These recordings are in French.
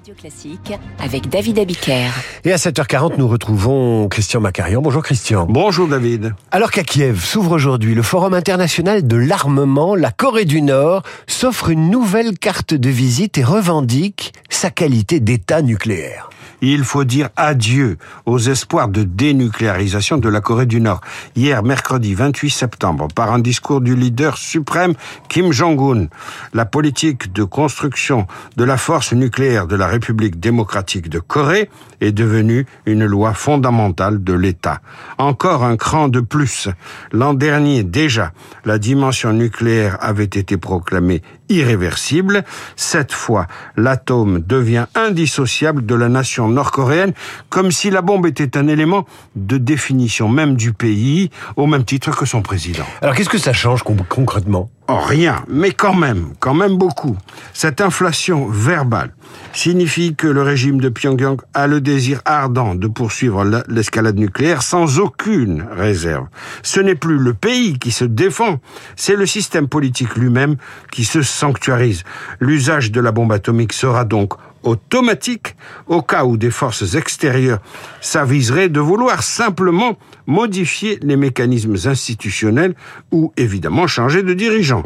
Radio Classique avec David Abiker. Et à 7h40, nous retrouvons Christian Macarian. Bonjour Christian. Bonjour David. Alors qu'à Kiev s'ouvre aujourd'hui le Forum international de l'armement, la Corée du Nord s'offre une nouvelle carte de visite et revendique sa qualité d'État nucléaire il faut dire adieu aux espoirs de dénucléarisation de la Corée du Nord. Hier, mercredi 28 septembre, par un discours du leader suprême Kim Jong-un, la politique de construction de la force nucléaire de la République démocratique de Corée est devenue une loi fondamentale de l'État. Encore un cran de plus. L'an dernier, déjà, la dimension nucléaire avait été proclamée irréversible. Cette fois, l'atome devient indissociable de la nation nord-coréenne, comme si la bombe était un élément de définition même du pays, au même titre que son président. Alors qu'est-ce que ça change concrètement? Rien, mais quand même, quand même beaucoup. Cette inflation verbale signifie que le régime de Pyongyang a le désir ardent de poursuivre l'escalade nucléaire sans aucune réserve. Ce n'est plus le pays qui se défend, c'est le système politique lui-même qui se sanctuarise. L'usage de la bombe atomique sera donc automatique au cas où des forces extérieures s'aviseraient de vouloir simplement modifier les mécanismes institutionnels ou évidemment changer de dirigeant.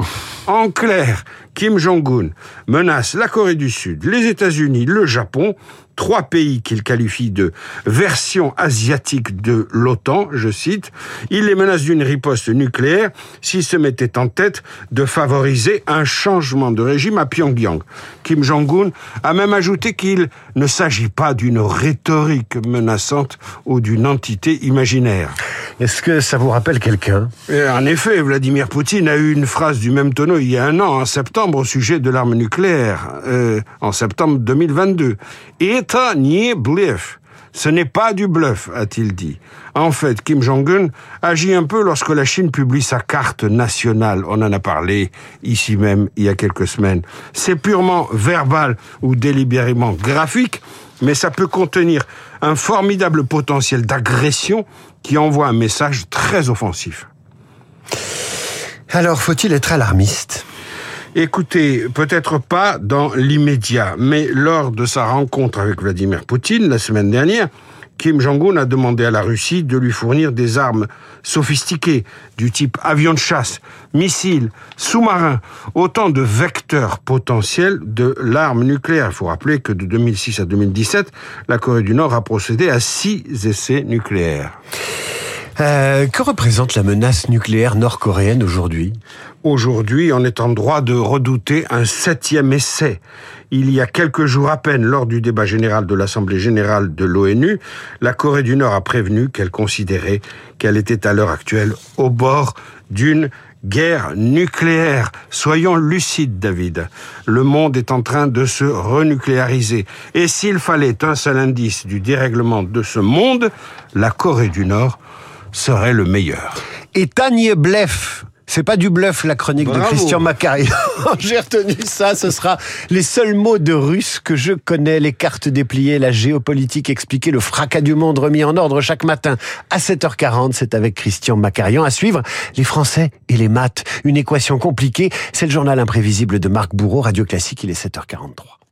En clair, Kim Jong-un menace la Corée du Sud, les États-Unis, le Japon trois pays qu'il qualifie de version asiatique de l'OTAN, je cite, il les menace d'une riposte nucléaire s'ils se mettaient en tête de favoriser un changement de régime à Pyongyang. Kim Jong-un a même ajouté qu'il ne s'agit pas d'une rhétorique menaçante ou d'une entité imaginaire. Est-ce que ça vous rappelle quelqu'un? En effet, Vladimir Poutine a eu une phrase du même tonneau il y a un an, en septembre, au sujet de l'arme nucléaire, euh, en septembre 2022. Et ni bluff. Ce n'est pas du bluff, a-t-il dit. En fait, Kim Jong-un agit un peu lorsque la Chine publie sa carte nationale. On en a parlé ici même il y a quelques semaines. C'est purement verbal ou délibérément graphique, mais ça peut contenir un formidable potentiel d'agression qui envoie un message très offensif. Alors, faut-il être alarmiste? Écoutez, peut-être pas dans l'immédiat, mais lors de sa rencontre avec Vladimir Poutine la semaine dernière, Kim Jong-un a demandé à la Russie de lui fournir des armes sophistiquées du type avion de chasse, missiles, sous-marins, autant de vecteurs potentiels de l'arme nucléaire. Il faut rappeler que de 2006 à 2017, la Corée du Nord a procédé à six essais nucléaires. Euh, que représente la menace nucléaire nord-coréenne aujourd'hui? Aujourd'hui, on est en droit de redouter un septième essai. Il y a quelques jours à peine, lors du débat général de l'Assemblée générale de l'ONU, la Corée du Nord a prévenu qu'elle considérait qu'elle était à l'heure actuelle au bord d'une guerre nucléaire. Soyons lucides, David. Le monde est en train de se renucléariser. Et s'il fallait un seul indice du dérèglement de ce monde, la Corée du Nord serait le meilleur. Et Tanye Blef, c'est pas du bluff, la chronique de Christian Macari. J'ai retenu ça. Ce sera les seuls mots de russe que je connais. Les cartes dépliées, la géopolitique expliquée, le fracas du monde remis en ordre chaque matin à 7h40. C'est avec Christian Macarian. À suivre, les Français et les maths. Une équation compliquée. C'est le journal imprévisible de Marc Bourreau, Radio Classique. Il est 7h43.